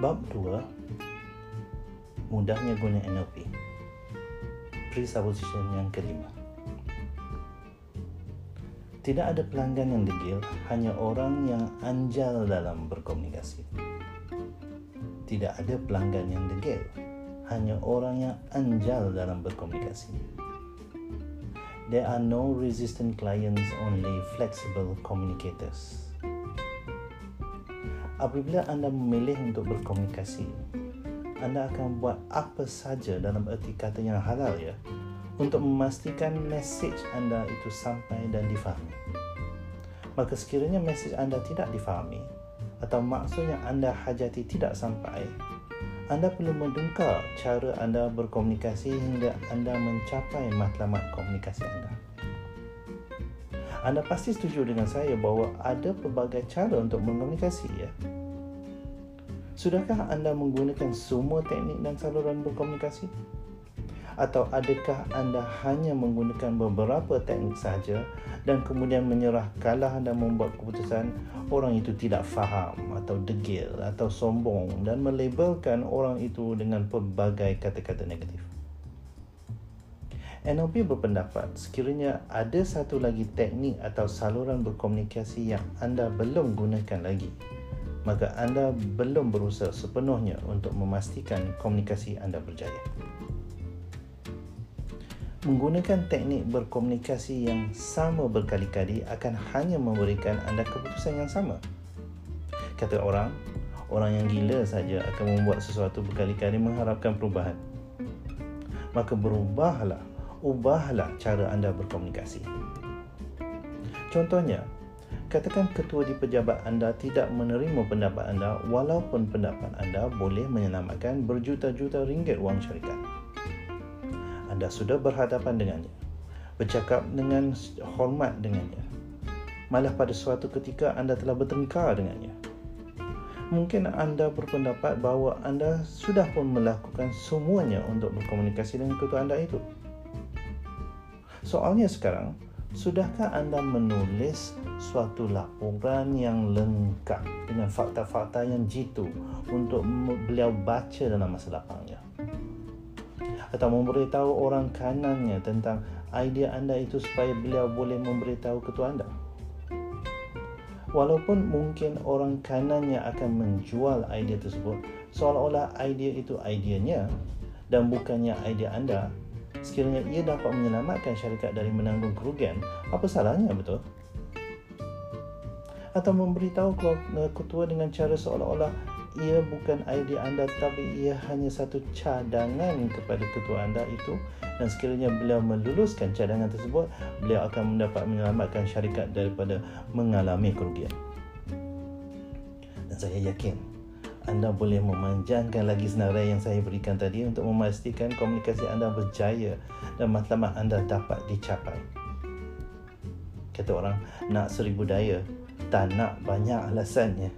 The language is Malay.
Bab 2 Mudahnya guna NLP Presupposition yang kelima. Tidak ada pelanggan yang degil Hanya orang yang anjal dalam berkomunikasi. Tidak ada pelanggan yang degil Hanya orang yang anjal dalam berkomunikasi. There are no resistant clients, only flexible communicators apabila anda memilih untuk berkomunikasi anda akan buat apa saja dalam erti kata yang halal ya untuk memastikan message anda itu sampai dan difahami maka sekiranya message anda tidak difahami atau maksud yang anda hajati tidak sampai anda perlu mendungkar cara anda berkomunikasi hingga anda mencapai matlamat komunikasi anda. Anda pasti setuju dengan saya bahawa ada pelbagai cara untuk berkomunikasi ya. Sudahkah anda menggunakan semua teknik dan saluran berkomunikasi? Atau adakah anda hanya menggunakan beberapa teknik sahaja dan kemudian menyerah kalah dan membuat keputusan orang itu tidak faham atau degil atau sombong dan melabelkan orang itu dengan pelbagai kata-kata negatif? NLP berpendapat sekiranya ada satu lagi teknik atau saluran berkomunikasi yang anda belum gunakan lagi, maka anda belum berusaha sepenuhnya untuk memastikan komunikasi anda berjaya. Menggunakan teknik berkomunikasi yang sama berkali-kali akan hanya memberikan anda keputusan yang sama. Kata orang, orang yang gila saja akan membuat sesuatu berkali-kali mengharapkan perubahan. Maka berubahlah ubahlah cara anda berkomunikasi. Contohnya, katakan ketua di pejabat anda tidak menerima pendapat anda walaupun pendapat anda boleh menyelamatkan berjuta-juta ringgit wang syarikat. Anda sudah berhadapan dengannya, bercakap dengan hormat dengannya. Malah pada suatu ketika anda telah bertengkar dengannya. Mungkin anda berpendapat bahawa anda sudah pun melakukan semuanya untuk berkomunikasi dengan ketua anda itu. Soalnya sekarang, sudahkah anda menulis suatu laporan yang lengkap dengan fakta-fakta yang jitu untuk beliau baca dalam masa lapangnya? Atau memberitahu orang kanannya tentang idea anda itu supaya beliau boleh memberitahu ketua anda? Walaupun mungkin orang kanannya akan menjual idea tersebut seolah-olah idea itu ideanya dan bukannya idea anda, sekiranya ia dapat menyelamatkan syarikat dari menanggung kerugian, apa salahnya betul? Atau memberitahu ketua dengan cara seolah-olah ia bukan idea anda tetapi ia hanya satu cadangan kepada ketua anda itu dan sekiranya beliau meluluskan cadangan tersebut, beliau akan mendapat menyelamatkan syarikat daripada mengalami kerugian. Dan saya yakin anda boleh memanjangkan lagi senarai yang saya berikan tadi untuk memastikan komunikasi anda berjaya dan matlamat anda dapat dicapai. Kata orang, nak seribu daya, tak nak banyak alasannya.